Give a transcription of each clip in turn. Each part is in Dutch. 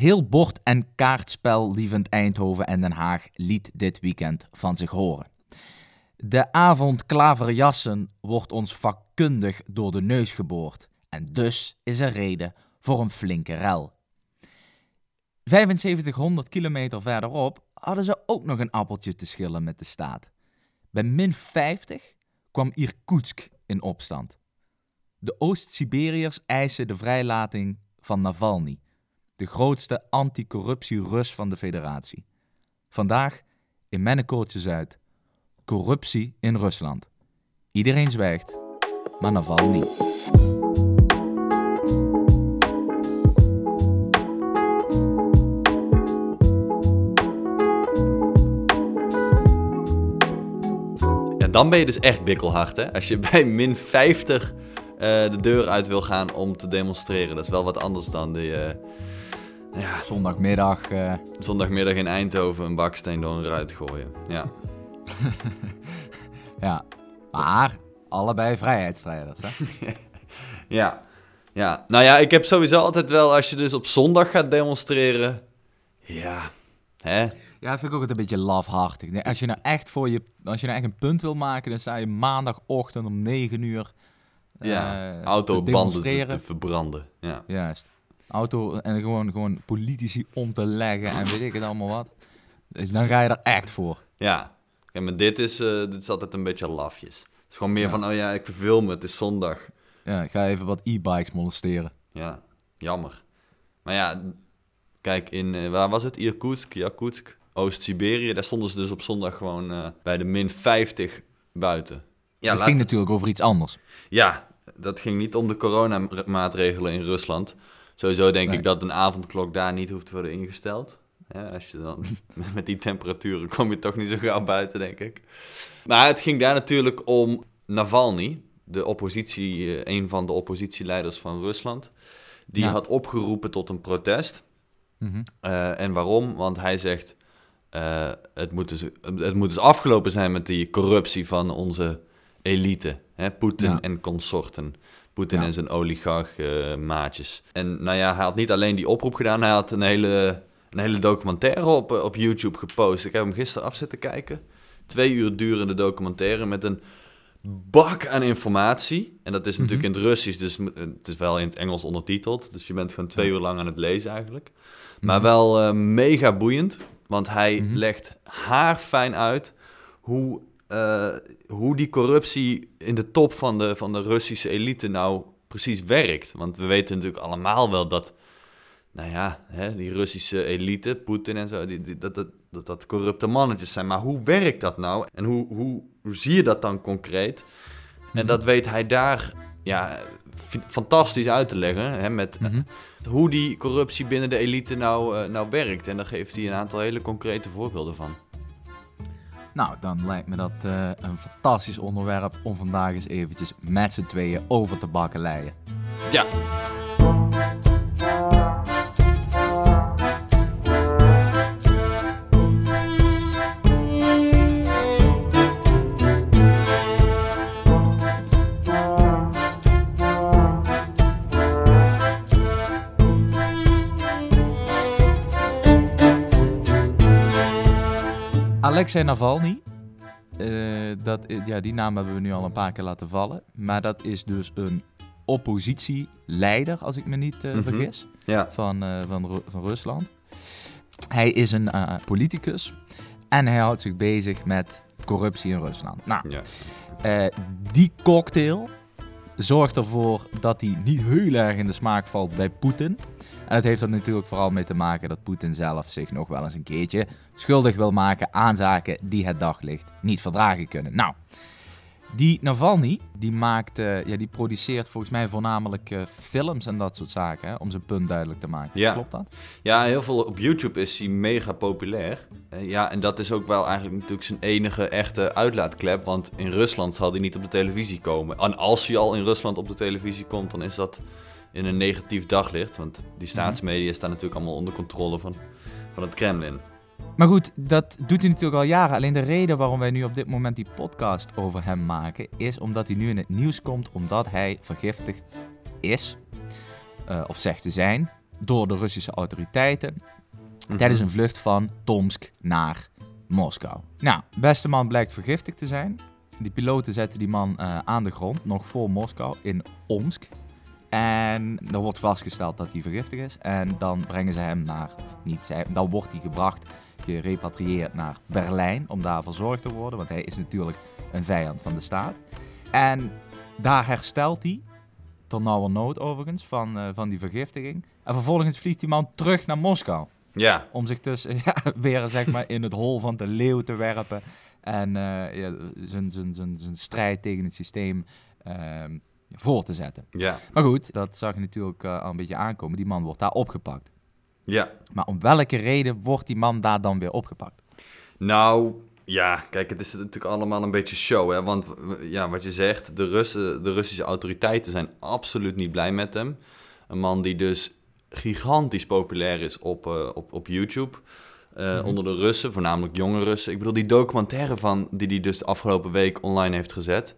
Heel bord- en kaartspel lievend Eindhoven en Den Haag liet dit weekend van zich horen. De avond klaverjassen wordt ons vakkundig door de neus geboord. En dus is er reden voor een flinke rel. 7500 kilometer verderop hadden ze ook nog een appeltje te schillen met de staat. Bij min 50 kwam Irkutsk in opstand. De Oost-Siberiërs eisen de vrijlating van Navalny, de grootste anticorruptie-Rus van de federatie. Vandaag in Mennekoortje Zuid. Corruptie in Rusland. Iedereen zwijgt, maar Navalny niet. dan ben je dus echt bikkelhard, hè? Als je bij min 50 uh, de deur uit wil gaan om te demonstreren. Dat is wel wat anders dan de... Uh, ja, zondagmiddag... Uh... Zondagmiddag in Eindhoven een baksteen door een ruit gooien. Ja. ja, maar allebei vrijheidsstrijders, hè? ja. ja, nou ja, ik heb sowieso altijd wel... Als je dus op zondag gaat demonstreren... Ja, hè... Ja, dat vind ik ook een beetje lafhartig. Als je nou echt voor je, als je nou echt een punt wil maken, dan sta je maandagochtend om 9 uur. Ja, uh, autobanden te, te, verbranden. Ja. Juist. Auto en gewoon, gewoon politici om te leggen en weet ik het allemaal wat. Dan ga je er echt voor. Ja, ja maar dit is, uh, dit is altijd een beetje lafjes. Het is gewoon meer van, oh ja, ik verveel me, het is zondag. Ja, ik ga even wat e-bikes molesteren. Ja, jammer. Maar ja, kijk, in, uh, waar was het? Irkutsk, Yakutsk? Oost-Siberië. Daar stonden ze dus op zondag gewoon uh, bij de min 50 buiten. Ja, het ging natuurlijk over iets anders. Ja, dat ging niet om de coronamaatregelen in Rusland. Sowieso denk ik dat een avondklok daar niet hoeft te worden ingesteld. Ja, als je dan met die temperaturen kom je toch niet zo gauw buiten, denk ik. Maar het ging daar natuurlijk om Navalny, de oppositie, eh, een van de oppositieleiders van Rusland. Die had opgeroepen tot een protest. Mm -hmm. uh, en waarom? Want hij zegt: uh, het, moet dus, het moet dus afgelopen zijn met die corruptie van onze elite. Poetin en consorten. Poetin en zijn oligarch-maatjes. en nou ja, hij had niet alleen die oproep gedaan, hij had een hele, een hele documentaire op, op YouTube gepost. Ik heb hem gisteren af zitten kijken. Twee uur durende documentaire met een bak aan informatie. En dat is natuurlijk mhm. in het Russisch, dus het is wel in het Engels ondertiteld. Dus je bent gewoon twee uur lang aan het lezen eigenlijk. Maar mhm. wel uh, mega boeiend. Want hij mm -hmm. legt haarfijn uit hoe, uh, hoe die corruptie in de top van de, van de Russische elite nou precies werkt. Want we weten natuurlijk allemaal wel dat, nou ja, hè, die Russische elite, Poetin en zo, die, dat, dat, dat, dat corrupte mannetjes zijn. Maar hoe werkt dat nou? En hoe, hoe, hoe zie je dat dan concreet? En mhm. dat weet hij daar ja, fantastisch uit te leggen. Hè, met mm -hmm. hoe die corruptie binnen de elite nou, uh, nou werkt. En daar geeft hij een aantal hele concrete voorbeelden van. Nou, dan lijkt me dat uh, een fantastisch onderwerp om vandaag eens eventjes met z'n tweeën over te bakkeleien. Ja. Alexei Navalny. Uh, dat, ja, die naam hebben we nu al een paar keer laten vallen. Maar dat is dus een oppositieleider, als ik me niet uh, vergis, ja. van, uh, van, van Rusland. Hij is een politicus en hij houdt zich bezig met corruptie in Rusland. Nou, ja. die cocktail zorgt ervoor dat hij niet heel erg in de smaak valt bij Poetin. En het heeft er natuurlijk vooral mee te maken dat Poetin zelf zich nog wel eens een keertje schuldig wil maken aan zaken die het daglicht niet verdragen kunnen. Nou, die Navalny, die maakt, uh, ja, die produceert volgens mij voornamelijk uh, films en dat soort zaken, hè, om zijn punt duidelijk te maken. Ja. Klopt dat? Ja, heel veel op YouTube is hij mega populair. Uh, ja, en dat is ook wel eigenlijk natuurlijk zijn enige echte uitlaatklep, want in Rusland zal hij niet op de televisie komen. En als hij al in Rusland op de televisie komt, dan is dat in een negatief daglicht. Want die mhm. staatsmedia staan natuurlijk allemaal onder controle van, van het Kremlin. Maar goed, dat doet hij natuurlijk al jaren. Alleen de reden waarom wij nu op dit moment die podcast over hem maken, is omdat hij nu in het nieuws komt omdat hij vergiftigd is, uh, of zegt te zijn, door de Russische autoriteiten mhm. tijdens een vlucht van Tomsk naar Moskou. Nou, beste man blijkt vergiftigd te zijn. Die piloten zetten die man uh, aan de grond, nog voor Moskou, in Omsk. En er wordt vastgesteld dat hij vergiftigd is. En dan brengen ze hem naar, niet dan wordt hij gebracht, gerepatrieerd naar Berlijn om daar verzorgd te worden. Want hij is natuurlijk een vijand van de staat. En daar herstelt hij, tot nood overigens, van, uh, van die vergiftiging. En vervolgens vliegt die man terug naar Moskou. Ja. Om zich dus ja, weer zeg maar, in het hol van de leeuw te werpen. En uh, ja, zijn strijd tegen het systeem uh, voor te zetten. Ja. Maar goed, dat zag je natuurlijk uh, al een beetje aankomen. Die man wordt daar opgepakt. Ja. Maar om welke reden wordt die man daar dan weer opgepakt? Nou, ja, kijk, het is natuurlijk allemaal een beetje show. Hè? Want ja, wat je zegt, de, Russen, de Russische autoriteiten zijn absoluut niet blij met hem. Een man die dus gigantisch populair is op, uh, op, op YouTube. Uh, Onder de Russen, voornamelijk jonge Russen. Ik bedoel, die documentaire van, die hij dus de afgelopen week online heeft gezet...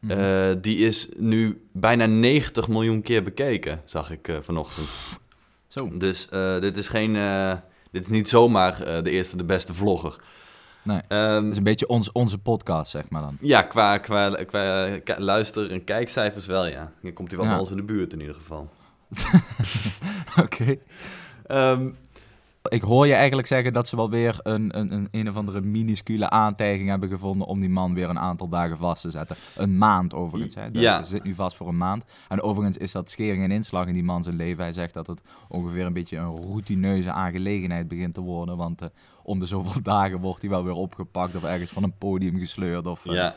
Mm -hmm. die is nu bijna 90 miljoen keer bekeken, zag ik uh, vanochtend. Zo. Dus dit is geen... dit is niet zomaar de eerste, de beste vlogger. Nee, um, het is een beetje ons, onze podcast, zeg maar dan. Ja, qua, qua, qua luister- en kijkcijfers wel, ja. Dan komt hij wel ja. bij ons in de buurt in ieder geval. Oké. Okay. Um, ehm, ik hoor je eigenlijk zeggen dat ze wel weer een, een, een, een of andere minuscule aantijging hebben gevonden om die man weer een aantal dagen vast te zetten. Een maand overigens. Hè? Dus ja. Ze zit nu vast voor een maand. En overigens is dat schering en inslag in die man zijn leven. Hij zegt dat het ongeveer een beetje een routineuze aangelegenheid begint te worden. Want uh, om de zoveel dagen wordt hij wel weer opgepakt of ergens van een podium gesleurd. Of, uh, ja.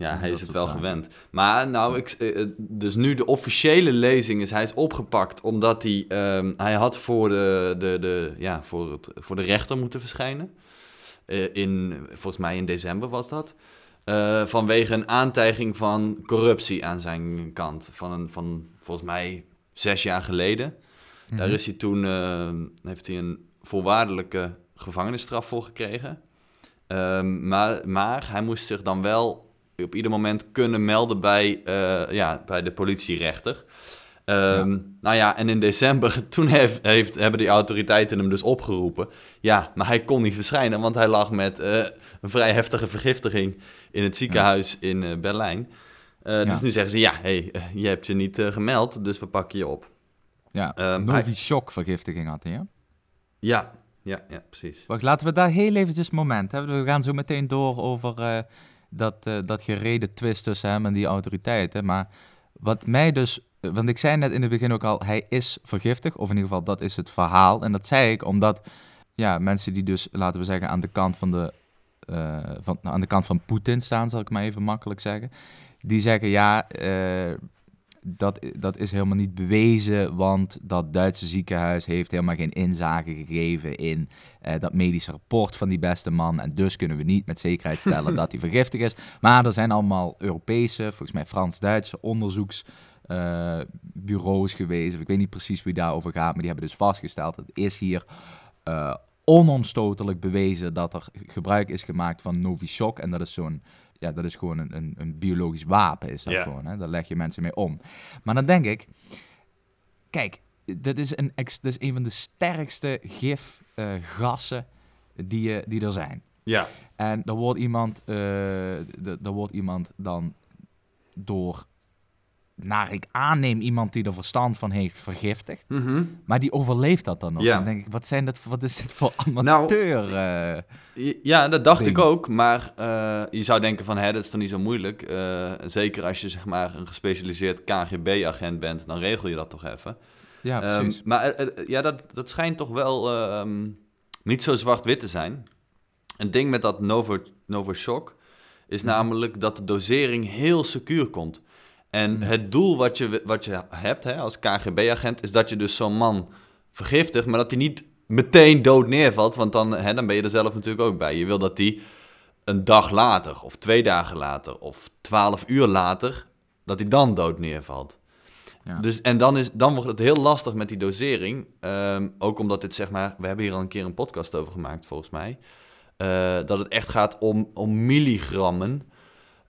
Ja, hij is het wel gewend. Maar nou, ik, eh, dus nu de officiële lezing is, hij is opgepakt omdat hij, um, hij had voor de, de, de, ja, voor, het, voor de rechter moeten verschijnen. Uh, in, volgens mij in december was dat. Uh, vanwege een aantijging van corruptie aan zijn kant. Van, een, van volgens mij zes jaar geleden. Mm Daar is hij toen, heeft hij een voorwaardelijke gevangenisstraf voor gekregen. Um, maar, maar hij moest zich dan wel op ieder moment kunnen melden bij, uh, ja, bij de politierechter. Um, ja. Nou ja, en in december, toen heeft, heeft, hebben die autoriteiten hem dus opgeroepen. Ja, maar hij kon niet verschijnen, want hij lag met uh, een vrij heftige vergiftiging in het ziekenhuis ja. in uh, Berlijn. Ja. Dus nu zeggen ze, ja, hey, je hebt je niet gemeld, dus we pakken je op. Ja, um, Novichok-vergiftiging had hij, ja? Ja, ja, ja, precies. Wacht, laten we daar heel eventjes een moment hebben. We gaan zo meteen door over dat, uh, dat gereden twist tussen hem en die autoriteiten. Maar wat mij dus, want ik zei net in het begin ook al, hij is vergiftig, of in ieder geval dat is het verhaal. En dat zei ik omdat ja, mensen die dus, laten we zeggen, aan de kant van de, uh, van, aan de kant van Poetin staan, zal ik maar even makkelijk zeggen. Die zeggen ja, uh, dat, dat is helemaal niet bewezen, want dat Duitse ziekenhuis heeft helemaal geen inzage gegeven in uh, dat medische rapport van die beste man. En dus kunnen we niet met zekerheid stellen dat hij vergiftig is. Maar er zijn allemaal Europese, volgens mij Frans-Duitse onderzoeksbureaus uh, geweest. Ik weet niet precies wie daarover gaat, maar die hebben dus vastgesteld dat het is hier uh, onomstotelijk bewezen dat er gebruik is gemaakt van Novichok. En dat is zo'n ja, dat is gewoon een, een, een biologisch wapen, is dat gewoon. Hè? Daar leg je mensen mee om. Maar dan denk ik, kijk, dat is een, dat is een van de sterkste gifgassen uh, die, die er zijn. Ja. En er wordt iemand, uh, er wordt iemand dan door naar ik aanneem iemand die er verstand van heeft vergiftigd. Mm -hmm. Maar die overleeft dat dan nog. Ja. Dan denk ik, wat, zijn dat, wat is dit voor amateur? Nou, uh, ja, dat dacht ding. ik ook. Maar uh, je zou denken van, hè, dat is toch niet zo moeilijk. Uh, zeker als je zeg maar een gespecialiseerd KGB-agent bent, dan regel je dat toch even. Ja, precies. Um, maar ja, dat, dat schijnt toch wel um, niet zo zwart-wit te zijn. Een ding met dat Novo, Novochok is mm. namelijk dat de dosering heel secuur komt. En mm. het doel wat je, wat je hebt hè, als KGB-agent is dat je dus zo'n man vergiftigt, maar dat hij niet meteen dood neervalt, want dan, hè, dan ben je er zelf natuurlijk ook bij. Je wil dat hij een dag later, of twee dagen later, of twaalf uur later, dat hij dan dood neervalt. Ja. Dus, en dan, is, dan wordt het heel lastig met die dosering. Um, ook omdat dit, zeg maar, we hebben hier al een keer een podcast over gemaakt, volgens mij. Uh, dat het echt gaat om, om milligrammen.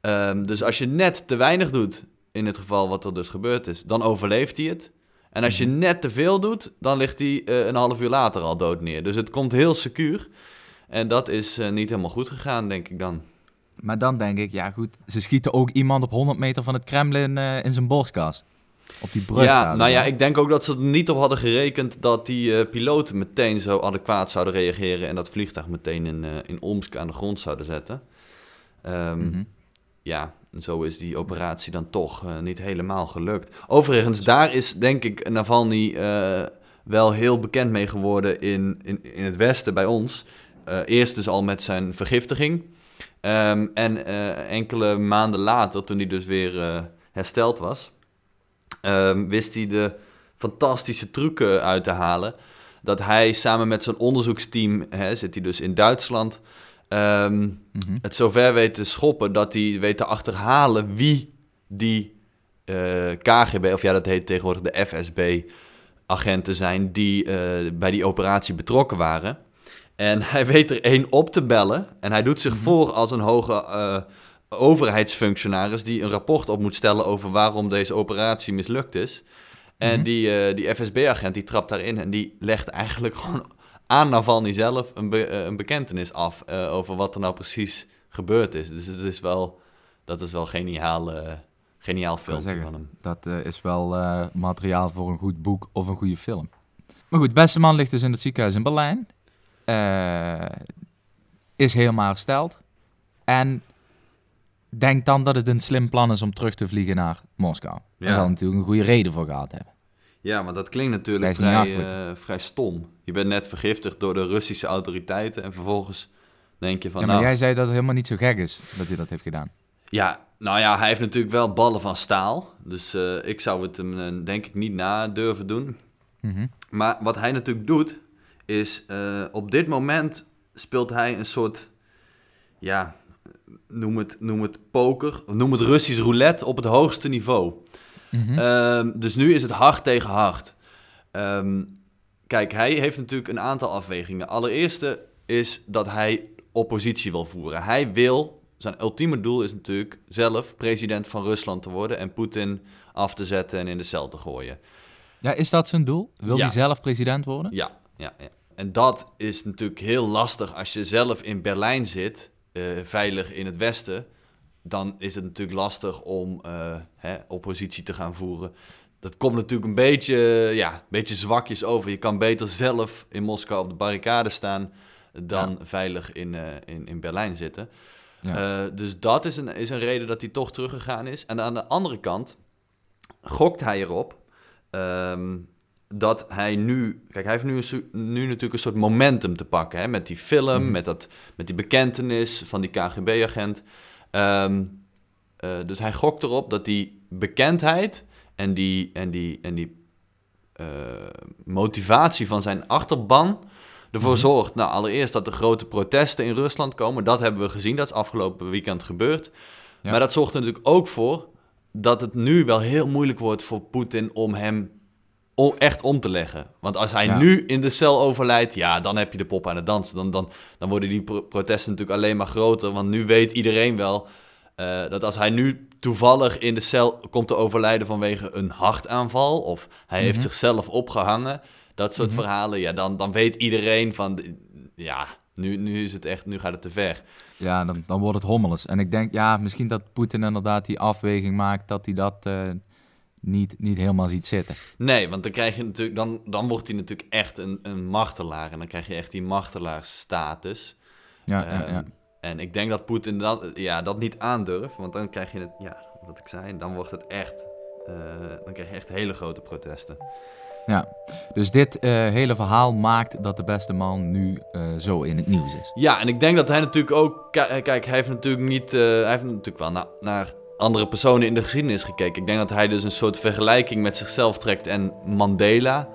Um, dus als je net te weinig doet, in het geval wat er dus gebeurd is, dan overleeft hij het. En als je mhm. net te veel doet, dan ligt hij uh, een half uur later al dood neer. Dus het komt heel secuur. En dat is uh, niet helemaal goed gegaan, denk ik dan. Maar dan denk ik, ja goed, ze schieten ook iemand op 100 meter van het Kremlin uh, in zijn borstkas. Op die brug. Ja, nou ja, ik denk ook dat ze er niet op hadden gerekend dat die piloten meteen zo adequaat zouden reageren en dat vliegtuig meteen in, in Omsk aan de grond zouden zetten. Um, mm -hmm. Ja, zo is die operatie dan toch uh, niet helemaal gelukt. Overigens, daar is denk ik Navalny wel heel bekend mee geworden in, in, in het Westen bij ons. eerst dus al met zijn vergiftiging. Um, en enkele maanden later, toen hij dus weer hersteld was, um, wist hij de fantastische trucken uit te halen. Dat hij samen met zijn onderzoeksteam, hè, zit hij dus in Duitsland, um, mm-hmm. het zover weet te schoppen dat hij weet te achterhalen wie die uh, eh, KGB, of ja, dat heet tegenwoordig de FSB, agenten zijn die uh, bij die operatie betrokken waren. En hij weet er één op te bellen. En hij doet zich mm-hmm. voor als een hoge uh, overheidsfunctionaris die een rapport op moet stellen over waarom deze operatie mislukt is. En mhm. die, die FSB-agent die trapt daarin en die legt eigenlijk gewoon aan Navalny zelf een, be uh, een bekentenis af uh, over wat er nou precies gebeurd is. Dus het is wel, dat is wel geniaal, geniaal film van hem. Dat is wel materiaal voor een goed boek of een goede film. Maar goed, beste man ligt dus in het ziekenhuis in Berlijn. is helemaal hersteld. En denk dan dat het een slim plan is om terug te vliegen naar Moskou. Ja. Daar zal natuurlijk een goede reden voor gehad hebben. Ja, maar dat klinkt natuurlijk vrij, uh, vrij stom. Je bent net vergiftigd door de Russische autoriteiten en vervolgens denk je van... Ja, maar nou, jij zei dat het helemaal niet zo gek is dat hij dat heeft gedaan. Ja, nou ja, hij heeft natuurlijk wel ballen van staal. Dus uh, ik zou het hem uh, denk ik niet na durven doen. Mm -hmm. Maar wat hij natuurlijk doet, is op dit moment speelt hij een soort... Ja, noem het, noem het poker, noem het Russisch roulette op het hoogste niveau. Mhm. Ehm, dus nu is het hard tegen hard. Ehm, kijk, hij heeft natuurlijk een aantal afwegingen. Allereerste is dat hij oppositie wil voeren. Hij wil, zijn ultieme doel is natuurlijk zelf president van Rusland te worden en Poetin af te zetten en in de cel te gooien. Ja, is dat zijn doel? Wil hij zelf president worden? Ja, ja, ja. En dat is natuurlijk heel lastig als je zelf in Berlijn zit uh, veilig in het Westen, dan is het natuurlijk lastig om uh, hè, oppositie te gaan voeren. Dat komt natuurlijk een beetje, ja, een beetje zwakjes over. Je kan beter zelf in Moskou op de barricade staan dan veilig in, uh, in, in Berlijn zitten. Ja. dus dat is een, is een reden dat hij toch teruggegaan is. En aan de andere kant gokt hij erop um, dat hij nu... Kijk, hij heeft nu, een, nu natuurlijk een soort momentum te pakken. Hè? Met die film, mhm. met, dat, met die bekentenis van die KGB-agent. Ehm, eh, dus hij gokt erop dat die bekendheid en die, en die, en die uh, motivatie van zijn achterban ervoor mm zorgt, nou allereerst dat er grote protesten in Rusland komen. Dat hebben we gezien, dat is afgelopen weekend gebeurd. Maar dat zorgt er natuurlijk ook voor dat het nu wel heel moeilijk wordt voor Poetin om hem om echt om te leggen. Want als hij nu in de cel overlijdt, ja, dan heb je de pop aan het dansen. Dan, dan, dan worden die protesten natuurlijk alleen maar groter. Want nu weet iedereen wel uh, dat als hij nu toevallig in de cel komt te overlijden vanwege een hartaanval... of hij heeft mhm. zichzelf opgehangen, dat soort mhm. verhalen... ja, dan, dan weet iedereen van... ja, nu, nu is het echt, nu gaat het te ver. Ja, dan, dan wordt het hommeles. En ik denk, ja, misschien dat Poetin inderdaad die afweging maakt... dat hij dat... Uh, niet, niet helemaal ziet zitten. Nee, want dan, krijg je natuurlijk, dan, dan wordt hij natuurlijk echt een, een martelaar. En dan krijg je echt die martelaarsstatus. Ja, ja, ja. Ehm, en ik denk dat Poetin dat, ja, dat niet aandurft. Want dan krijg je het, ja, wat ik zei, dan wordt het echt, uh, dan krijg je echt hele grote protesten. Ja, dus dit uh, hele verhaal maakt dat de beste man nu uh, zo in het nieuws is. Ja, en ik denk dat hij natuurlijk ook, kijk, hij heeft natuurlijk niet, hij heeft natuurlijk wel naar, naar andere personen in de geschiedenis gekeken. Ik denk dat hij dus een soort vergelijking met zichzelf trekt en Mandela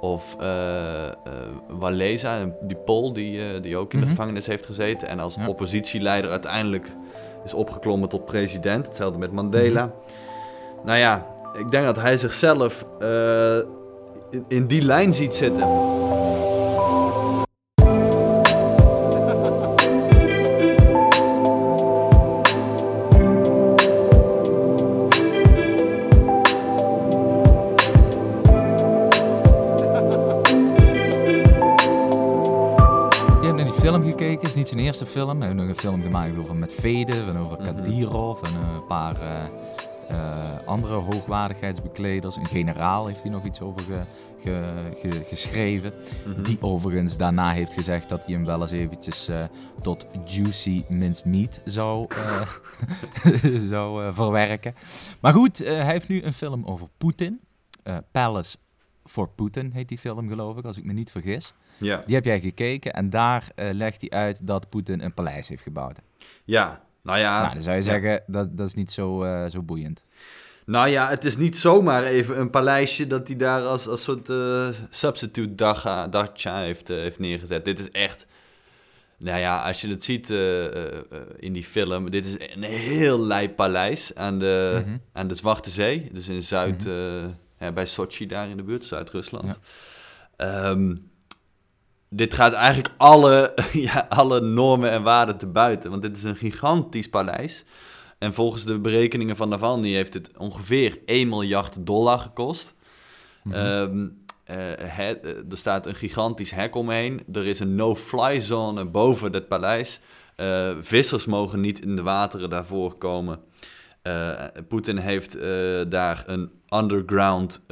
of uh, uh, Walesa, die Pool die, uh, die ook in de mhm. gevangenis heeft gezeten en als oppositieleider uiteindelijk is opgeklommen tot president. Hetzelfde met Mandela. Mhm. Nou ja, ik denk dat hij zichzelf in die lijn ziet zitten. Eerste film. Hij heeft nog een film gemaakt over Medvedev en over mhm. Kadyrov en een paar andere hoogwaardigheidsbekleders. Een generaal heeft hij nog iets over geschreven. Mhm. Die overigens daarna heeft gezegd dat hij hem wel eens eventjes tot juicy minced meat zou, zou verwerken. Maar goed, hij heeft nu een film over Poetin. Palace for Putin heet die film geloof ik, als ik me niet vergis. Ja. Die heb jij gekeken en daar legt hij uit dat Poetin een paleis heeft gebouwd. Ja, nou ja. Nou, dan zou je zeggen, dat, dat is niet zo, zo boeiend. Nou ja, het is niet zomaar even een paleisje dat hij daar als, als soort uh, substitute dacha, dacha heeft, heeft neergezet. Dit is echt, nou ja, als je het ziet uh, in die film, dit is een heel lijp paleis aan de, mm aan de Zwarte Zee. Dus in Zuid, mm bij Sochi daar in de buurt, Zuid-Rusland. Ja. Um, dit gaat eigenlijk alle, ja, alle normen en waarden te buiten. Want dit is een gigantisch paleis. En volgens de berekeningen van Navalny heeft het ongeveer 1 miljard dollar gekost. Mhm. Ehm, eh, er staat een gigantisch hek omheen. Er is een no-fly zone boven het paleis. Uh, vissers mogen niet in de wateren daarvoor komen. Uh, Poetin heeft daar een underground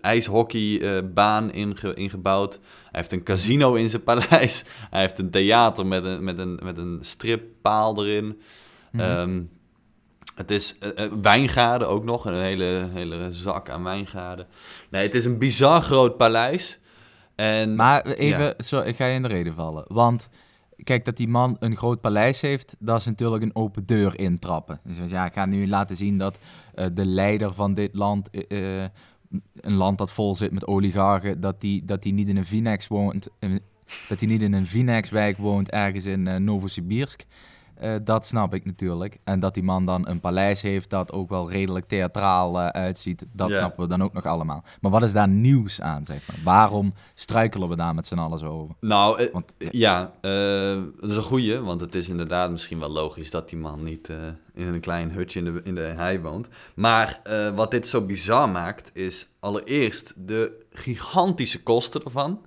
ijshockeybaan inge ingebouwd. Hij heeft een casino in zijn paleis. Hij heeft een theater met een, met een, met een strippaal erin. Mm het is wijngaarden ook nog, een hele, hele zak aan wijngaarden. Nee, het is een bizar groot paleis. En, maar even, zo, ik ga je in de reden vallen. Want kijk, dat die man een groot paleis heeft, dat is natuurlijk een open deur intrappen. Dus ja, ik ga nu laten zien dat uh, de leider van dit land, uh, een land dat vol zit met oligarchen, dat die, dat die niet in een Vinex woont, dat hij niet in een Vinex-wijk woont ergens in Novosibirsk. Uh, dat snap ik natuurlijk. En dat die man dan een paleis heeft dat ook wel redelijk theatraal uh, uitziet, dat snappen we dan ook nog allemaal. Maar wat is daar nieuws aan, zeg maar? Waarom struikelen we daar met z'n allen zo over? Nou, uh, want, ja, dat is een goeie, want het is inderdaad misschien wel logisch dat die man niet in een klein hutje in de, in de hei woont. Maar wat dit zo bizar maakt, is allereerst de gigantische kosten ervan.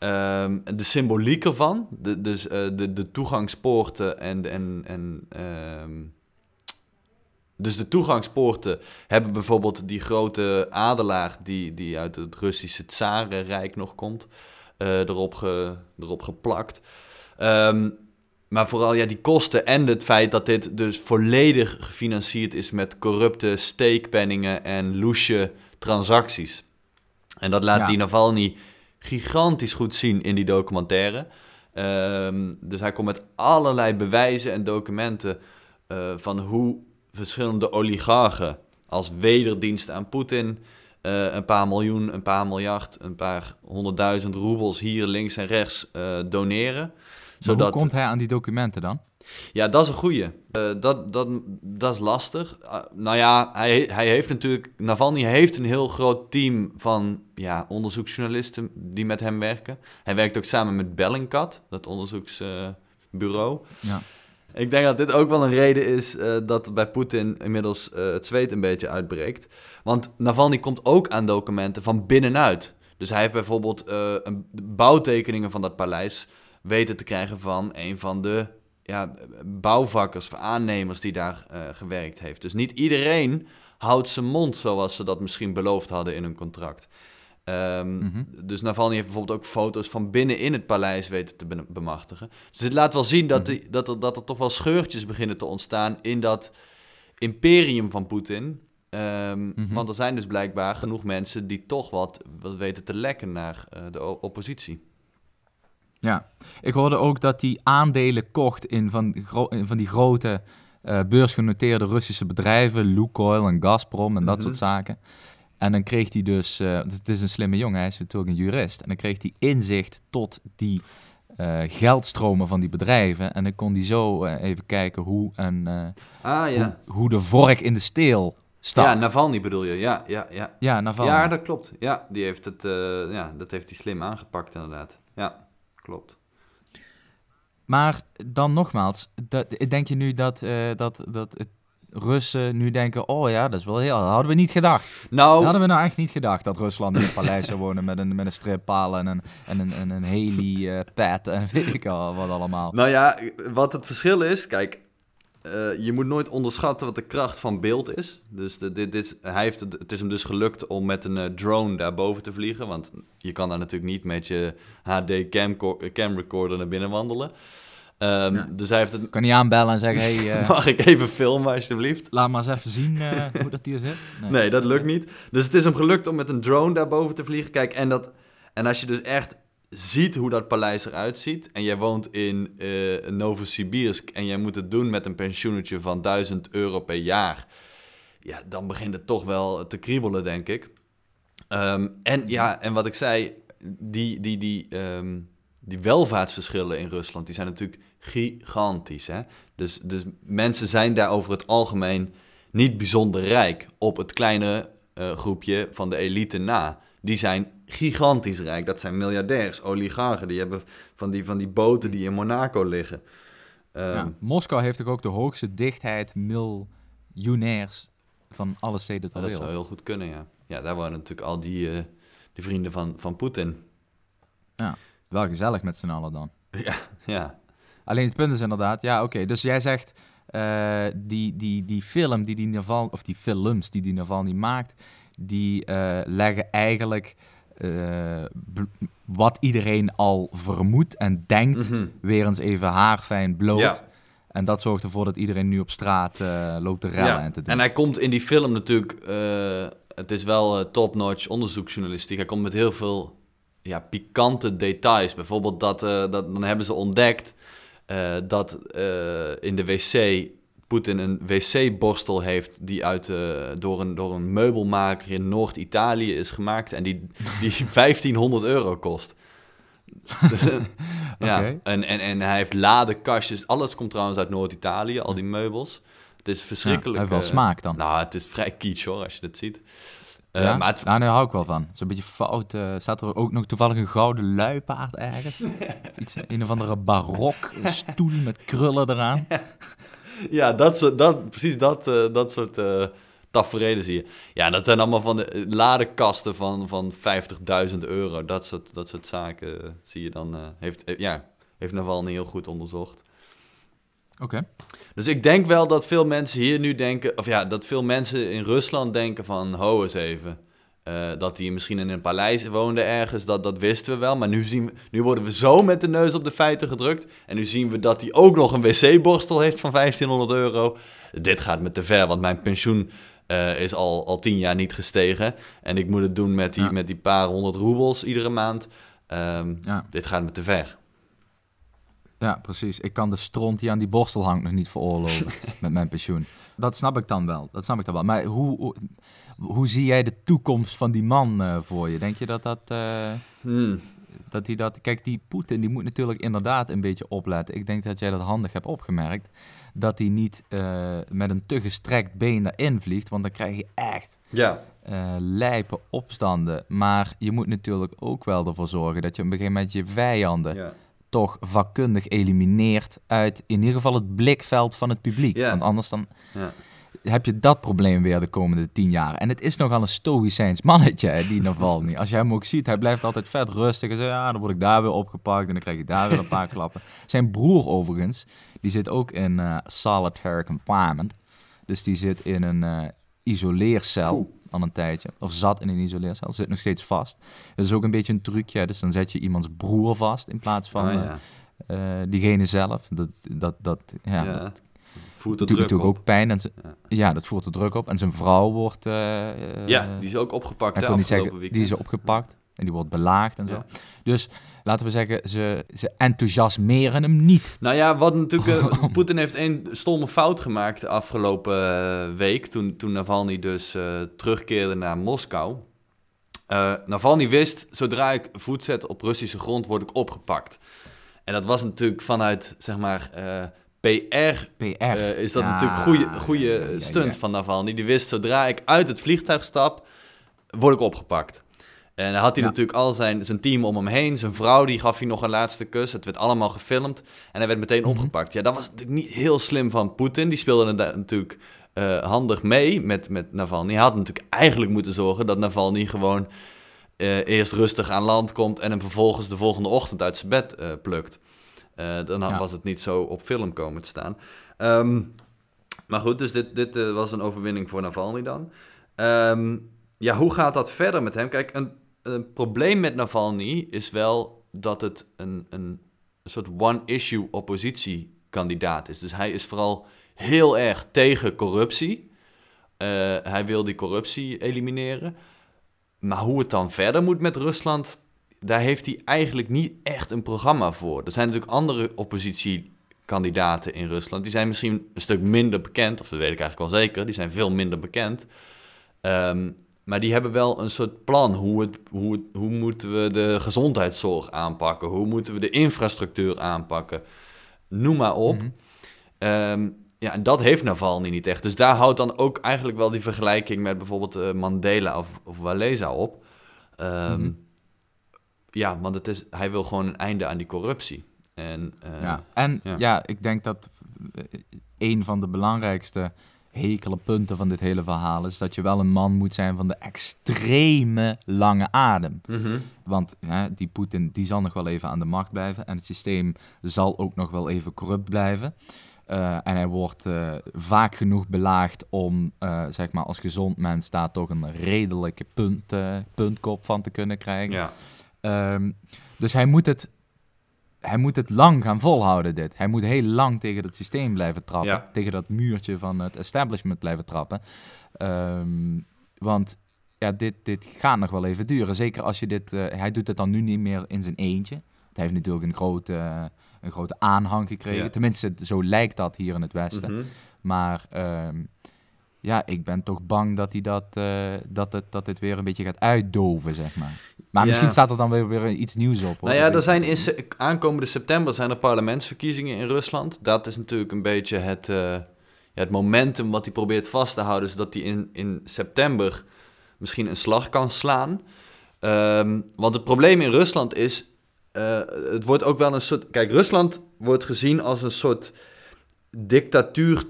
Ehm, de symboliek ervan, de, dus uh, de, de toegangspoorten en... en, en um, dus de toegangspoorten hebben bijvoorbeeld die grote adelaar die, die uit het Russische Tsarenrijk nog komt, uh, erop, ge, erop geplakt. Um, maar vooral ja, die kosten en het feit dat dit dus volledig gefinancierd is met corrupte steekpenningen en loesje transacties. En dat laat ja. die Navalny gigantisch goed zien in die documentaire. Um, dus hij komt met allerlei bewijzen en documenten uh, van hoe verschillende oligarchen als wederdienst aan Poetin uh, een paar miljoen, een paar miljard, een paar honderdduizend roebels hier links en rechts uh, doneren. Zodat... hoe komt hij aan die documenten dan? Ja, dat is een goeie. Uh, dat, dat, dat is lastig. Uh, nou ja, hij, hij heeft natuurlijk... Navalny heeft een heel groot team van ja, onderzoeksjournalisten die met hem werken. Hij werkt ook samen met Bellingcat, dat onderzoeksbureau. Uh, ja. Ik denk dat dit ook wel een reden is uh, dat bij Poetin inmiddels het zweet een beetje uitbreekt. Want Navalny komt ook aan documenten van binnenuit. Dus hij heeft bijvoorbeeld een, bouwtekeningen van dat paleis weten te krijgen van een van de ja, bouwvakkers, aannemers die daar uh, gewerkt heeft. Dus niet iedereen houdt zijn mond zoals ze dat misschien beloofd hadden in hun contract. Um, mm-hmm. Dus Navalny heeft bijvoorbeeld ook foto's van binnen in het paleis weten te bemachtigen. Dus dit laat wel zien dat, die, dat, er, dat er toch wel scheurtjes beginnen te ontstaan in dat imperium van Poetin. Um, mm-hmm. Want er zijn dus blijkbaar genoeg mensen die toch wat, wat weten te lekken naar uh, de oppositie. Ja, ik hoorde ook dat hij aandelen kocht in van, in van die grote uh, beursgenoteerde Russische bedrijven, Lukoil en Gazprom en dat mhm. soort zaken. En dan kreeg hij dus, uh, het is een slimme jongen, hij is natuurlijk een jurist. En dan kreeg hij inzicht tot die uh, geldstromen van die bedrijven. En dan kon hij zo even kijken hoe, en, ah, ja. hoe, hoe, de vork in de steel stak. Ja, Navalny bedoel je, ja. Ja, ja. ja, Navalny. ja dat klopt. Ja, die heeft het, ja, dat heeft hij slim aangepakt inderdaad. Ja klopt. Maar dan nogmaals, dat, denk je nu dat, uh, dat, dat het Russen nu denken, oh ja, dat is wel heel... Dat hadden we niet gedacht. Nou... Dat hadden we nou echt niet gedacht, dat Rusland in een paleis zou wonen met een, met een strippaal en een, en een, en een helipad en weet ik al wat allemaal. Nou ja, wat het verschil is, kijk, uh, je moet nooit onderschatten wat de kracht van beeld is. Dus de, dit, dit, hij heeft het, het is hem dus gelukt om met een uh, drone daarboven te vliegen. Want je kan daar natuurlijk niet met je HD cam, cam recorder naar binnen wandelen. Um, Dus hij heeft het... Kan niet aanbellen en zeggen, hey, uh, Mag ik even filmen alsjeblieft? Laat maar eens even zien hoe dat hier zit. Nee. nee, dat lukt niet. Dus het is hem gelukt om met een drone daarboven te vliegen. Kijk, en, dat, en als je dus echt ziet hoe dat paleis eruit ziet en jij woont in uh, Novosibirsk en jij moet het doen met een pensioenetje van 1000 euro per jaar, ja, dan begint het toch wel te kriebelen, denk ik. Um, en ja, en wat ik zei, die, die, die, um, die welvaartsverschillen in Rusland, die zijn natuurlijk gigantisch. Hè? Dus, dus mensen zijn daar over het algemeen niet bijzonder rijk op het kleine uh, groepje van de elite na. Die zijn gigantisch rijk. Dat zijn miljardairs, oligarchen. Die hebben van die, van die boten die in Monaco liggen. Um, Moskou heeft ook de hoogste dichtheid miljonairs van alle steden ter wereld. Dat zou heel goed kunnen, ja. Ja, daar waren natuurlijk al die, uh, die vrienden van, van Poetin. Ja, wel gezellig met z'n allen dan. Ja, ja. Alleen het punt is inderdaad, ja, oké. dus jij zegt, uh, die, die, die film die die Naval, of die films die die Navalny maakt, die uh, leggen eigenlijk uh, wat iedereen al vermoedt en denkt, mm weer eens even haarfijn bloot. En dat zorgt ervoor dat iedereen nu op straat uh, loopt te rellen ja. en te doen. En hij komt in die film natuurlijk, uh, het is wel top-notch onderzoeksjournalistiek. Hij komt met heel veel ja, pikante details. Bijvoorbeeld dat, dat dan hebben ze ontdekt dat in de wc Poetin een wc-borstel heeft die uit, uh, door, een, door een meubelmaker in Noord-Italië is gemaakt en die, die 1500 euro kost. ja, en, en, en hij heeft ladekastjes. Alles komt trouwens uit Noord-Italië, al die meubels. Het is verschrikkelijk. Ja, hij heeft wel uh, smaak dan. Nou, het is vrij kitsch hoor, als je dat ziet. Uh, ja? maar het... Nou, daar hou ik wel van. Zo'n beetje fout. Uh, staat er ook nog toevallig een gouden luipaard ergens? Iets, een of andere barok stoel met krullen eraan. ja, dat dat, precies dat, uh, dat soort uh, tafereelen zie je. Ja, dat zijn allemaal van de eh, ladekasten van, van 50.000 euro. Dat soort, dat soort zaken zie je dan. Uh, heeft, ja, heeft Navalny heel goed onderzocht. Oké. Dus ik denk wel dat veel mensen hier nu denken, of ja, dat veel mensen in Rusland denken van, ho eens even. Uh, dat hij misschien in een paleis woonde ergens, dat, dat wisten we wel. Maar nu, zien we, nu worden we zo met de neus op de feiten gedrukt. En nu zien we dat hij ook nog een wc-borstel heeft van 1500 euro. Dit gaat me te ver, want mijn pensioen uh, is al, al tien jaar niet gestegen. En ik moet het doen met die, met die paar honderd roebels iedere maand. Um, ja. Dit gaat me te ver. Ja, precies. Ik kan de stront die aan die borstel hangt nog niet veroorloven met mijn pensioen. Dat snap ik dan wel. Dat snap ik dan wel. Maar hoe, hoe, hoe zie jij de toekomst van die man uh, voor je? Denk je dat dat... Uh, hmm. Dat hij dat... Kijk, die Poetin die moet natuurlijk inderdaad een beetje opletten. Ik denk dat jij dat handig hebt opgemerkt. Dat hij niet uh, met een te gestrekt been daarin vliegt. Want dan krijg je echt... Ja. lijpe opstanden. Maar je moet natuurlijk ook wel ervoor zorgen dat je op een gegeven moment je vijanden ja toch vakkundig elimineert uit in ieder geval het blikveld van het publiek. Want anders dan ja. heb je dat probleem weer de komende tien jaar. En het is nogal een stoïcijns mannetje, die Navalny. Als je hem ook ziet, hij blijft altijd vet rustig. En zo, ja, dan word ik daar weer opgepakt en dan krijg ik daar weer een paar klappen. Zijn broer overigens, die zit ook in uh, solitary confinement. Dus die zit in een uh, isoleercel al een tijdje. Of zat in een isoleercel, zit nog steeds vast. Dat is ook een beetje een trucje. Dus dan zet je iemands broer vast in plaats van oh, uh, diegene zelf. Dat, dat, dat, ja, ja. Dat voert de druk natuurlijk ook pijn. En ja. ja. dat voert de druk op. En zijn vrouw wordt... Uh, ja, die is ook opgepakt. Ik wil niet zeggen, weekend. die is opgepakt. En die wordt belaagd en zo. Dus laten we zeggen, ze, ze enthousiasmeren hem niet. Nou ja, wat natuurlijk... Uh, Poetin heeft een stomme fout gemaakt de afgelopen uh, week... toen, toen Navalny dus uh, terugkeerde naar Moskou. Navalny wist, zodra ik voet zet op Russische grond, word ik opgepakt. En dat was natuurlijk vanuit, zeg maar... PR, PR. is dat natuurlijk een goede, goede stunt van Navalny. Die wist, zodra ik uit het vliegtuig stap, word ik opgepakt. En dan had hij natuurlijk al zijn, zijn team om hem heen. Zijn vrouw, die gaf hij nog een laatste kus. Het werd allemaal gefilmd. En hij werd meteen mhm. opgepakt. Ja, dat was natuurlijk niet heel slim van Poetin. Die speelde natuurlijk handig mee met, met Navalny. Hij had natuurlijk eigenlijk moeten zorgen dat Navalny gewoon eerst rustig aan land komt en hem vervolgens de volgende ochtend uit zijn bed plukt. dan was het niet zo op film komen te staan. Ehm, maar goed, dus dit, dit was een overwinning voor Navalny dan. Ehm, ja, hoe gaat dat verder met hem? Kijk, een, een probleem met Navalny is wel dat het een, een, soort one-issue oppositiekandidaat is. Dus hij is vooral heel erg tegen corruptie. Uh, hij wil die corruptie elimineren. Maar hoe het dan verder moet met Rusland, daar heeft hij eigenlijk niet echt een programma voor. Er zijn natuurlijk andere oppositiekandidaten in Rusland. Die zijn misschien een stuk minder bekend, of dat weet ik eigenlijk wel zeker. Die zijn veel minder bekend. Um, maar die hebben wel een soort plan. Hoe, het, hoe, het, hoe moeten we de gezondheidszorg aanpakken? Hoe moeten we de infrastructuur aanpakken? Noem maar op. Mhm. Ehm, ja, en dat heeft Navalny niet echt. Dus daar houdt dan ook eigenlijk wel die vergelijking met bijvoorbeeld uh, Mandela of, of Walesa op. Um, mm Ja, want het is, hij wil gewoon een einde aan die corruptie. En, uh, ja, en ja. ja. ik denk dat eh, een van de belangrijkste hekele punten van dit hele verhaal is dat je wel een man moet zijn van de extreme lange adem. Mhm. Want hè, die Poetin die zal nog wel even aan de macht blijven en het systeem zal ook nog wel even corrupt blijven. Uh, en hij wordt uh, vaak genoeg belaagd om, uh, zeg maar, als gezond mens daar toch een redelijke punt, puntkop van te kunnen krijgen. Ja. Um, dus hij moet het hij moet het lang gaan volhouden, dit. Hij moet heel lang tegen het systeem blijven trappen. Tegen dat muurtje van het establishment blijven trappen. Ehm, want ja, dit, dit gaat nog wel even duren. Zeker als je dit... Uh, hij doet het dan nu niet meer in zijn eentje. Hij heeft natuurlijk een grote, een grote aanhang gekregen. Tenminste, zo lijkt dat hier in het Westen. Mhm. Maar um, ja, ik ben toch bang dat, hij dat, uh, dat, het, dat dit weer een beetje gaat uitdoven, zeg maar. Maar misschien staat er dan weer, weer iets nieuws op. Nou ja, er zijn in aankomende september zijn er parlementsverkiezingen in Rusland. Dat is natuurlijk een beetje het, uh, het momentum wat hij probeert vast te houden, zodat hij in, in september misschien een slag kan slaan. Um, want het probleem in Rusland is, uh, het wordt ook wel een soort... Kijk, Rusland wordt gezien als een soort dictatuur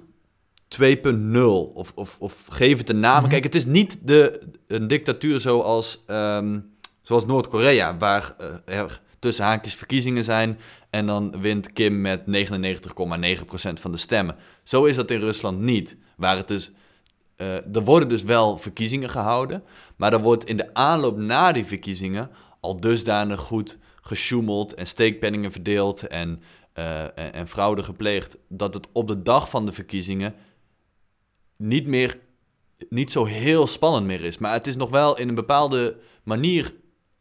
2.0 of, of, of geef het een naam. Mhm. Kijk, het is niet de, een dictatuur zoals, um, zoals Noord-Korea, waar uh, er tussen haakjes verkiezingen zijn en dan wint Kim met 99,9% van de stemmen. Zo is dat in Rusland niet, waar het dus... Uh, er worden dus wel verkiezingen gehouden, maar er wordt in de aanloop na die verkiezingen al dusdanig goed gesjoemeld en steekpenningen verdeeld en, uh, en, en fraude gepleegd, dat het op de dag van de verkiezingen niet meer niet zo heel spannend meer is. Maar het is nog wel in een bepaalde manier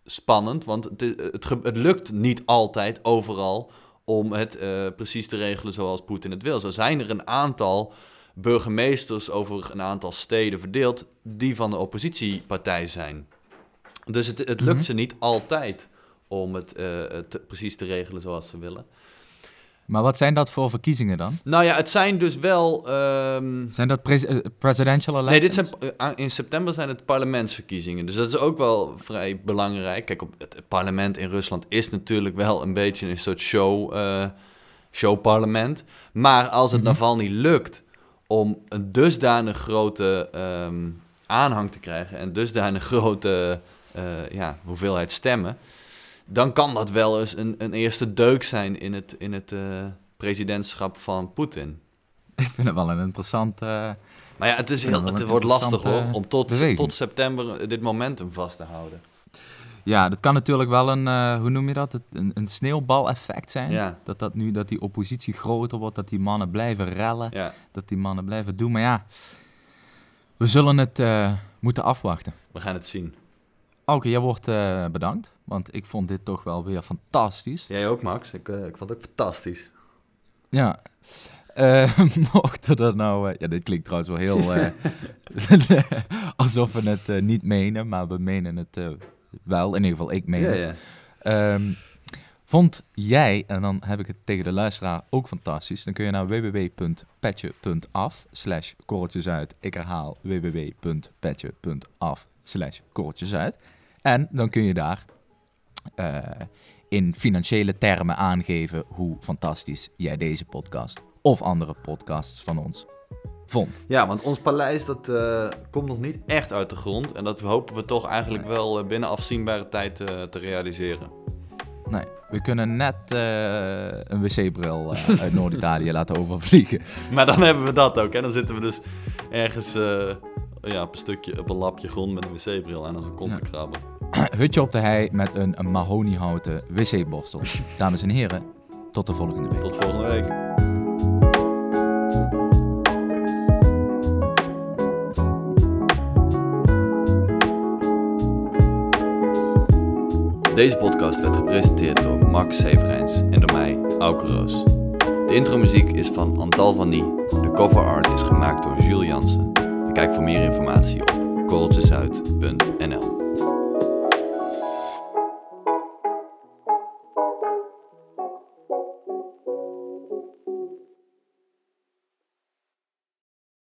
spannend, want het, het, het lukt niet altijd overal om het uh, precies te regelen zoals Poetin het wil. Zo zijn er een aantal burgemeesters over een aantal steden verdeeld die van de oppositiepartij zijn. Dus het, het lukt mhm. ze niet altijd om het, uh, het precies te regelen zoals ze willen. Maar wat zijn dat voor verkiezingen dan? Nou ja, het zijn dus wel... Um... Zijn dat pres uh, presidential elections? Nee, dit zijn, uh, in september zijn het parlementsverkiezingen. Dus dat is ook wel vrij belangrijk. Kijk, op het parlement in Rusland is natuurlijk wel een beetje een soort show, uh, showparlement. Maar als het mm -hmm. Navalny lukt om een dusdanig grote um, aanhang te krijgen... en dusdanig grote ja, hoeveelheid stemmen dan kan dat wel eens een, een eerste deuk zijn in het, in het uh, presidentschap van Poetin. Ik vind het wel een interessant. Maar ja, het, is heel, het wordt lastig hoor, om tot, tot september dit momentum vast te houden. Ja, dat kan natuurlijk wel een, uh, hoe noem je dat, een, een sneeuwbaleffect zijn. Ja. Dat, dat nu dat die oppositie groter wordt, dat die mannen blijven rellen, ja. dat die mannen blijven doen. Maar ja, we zullen het uh, moeten afwachten. We gaan het zien. Oké, jij wordt uh, bedankt. Want ik vond dit toch wel weer fantastisch. Jij ook, Max. Ik, uh, ik vond het ook fantastisch. Ja. Uh, mochten er nou... Uh, ja, dit klinkt trouwens wel heel... alsof we het niet menen, maar we menen het wel. In ieder geval, ik meen ja, het. Um, vond jij, en dan heb ik het tegen de luisteraar ook fantastisch, dan kun je naar www.petje.af slash korreltjesuit. Ik herhaal www.petje.af slash korreltjesuit. En dan kun je daar in financiële termen aangeven hoe fantastisch jij deze podcast of andere podcasts van ons vond. Ja, want ons paleis dat uh, komt nog niet echt uit de grond. En dat hopen we toch eigenlijk wel binnen afzienbare tijd te realiseren. Nee, we kunnen net een wc-bril uit Noord-Italië laten overvliegen. Maar dan hebben we dat ook. En dan zitten we dus ergens ja, op een stukje, op een lapje grond met een wc-bril en als een kont te krabben. Hutje op de hei met een, mahoniehouten wc-borstel. Dames en heren, tot de volgende week. Tot volgende week. Deze podcast werd gepresenteerd door Max Severijns en door mij, Auke Roos. De intromuziek is van Antal van Nie. De cover art is gemaakt door Jules Jansen. Kijk voor meer informatie op korreltjesuit.nl